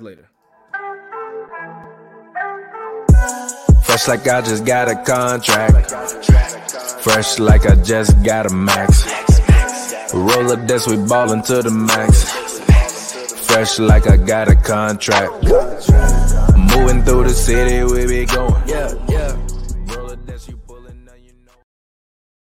later. Fresh like I just got a contract. Fresh like I just got a max. Roll up this, we ballin' to the max. Fresh like I got a contract. Moving through the city, we be going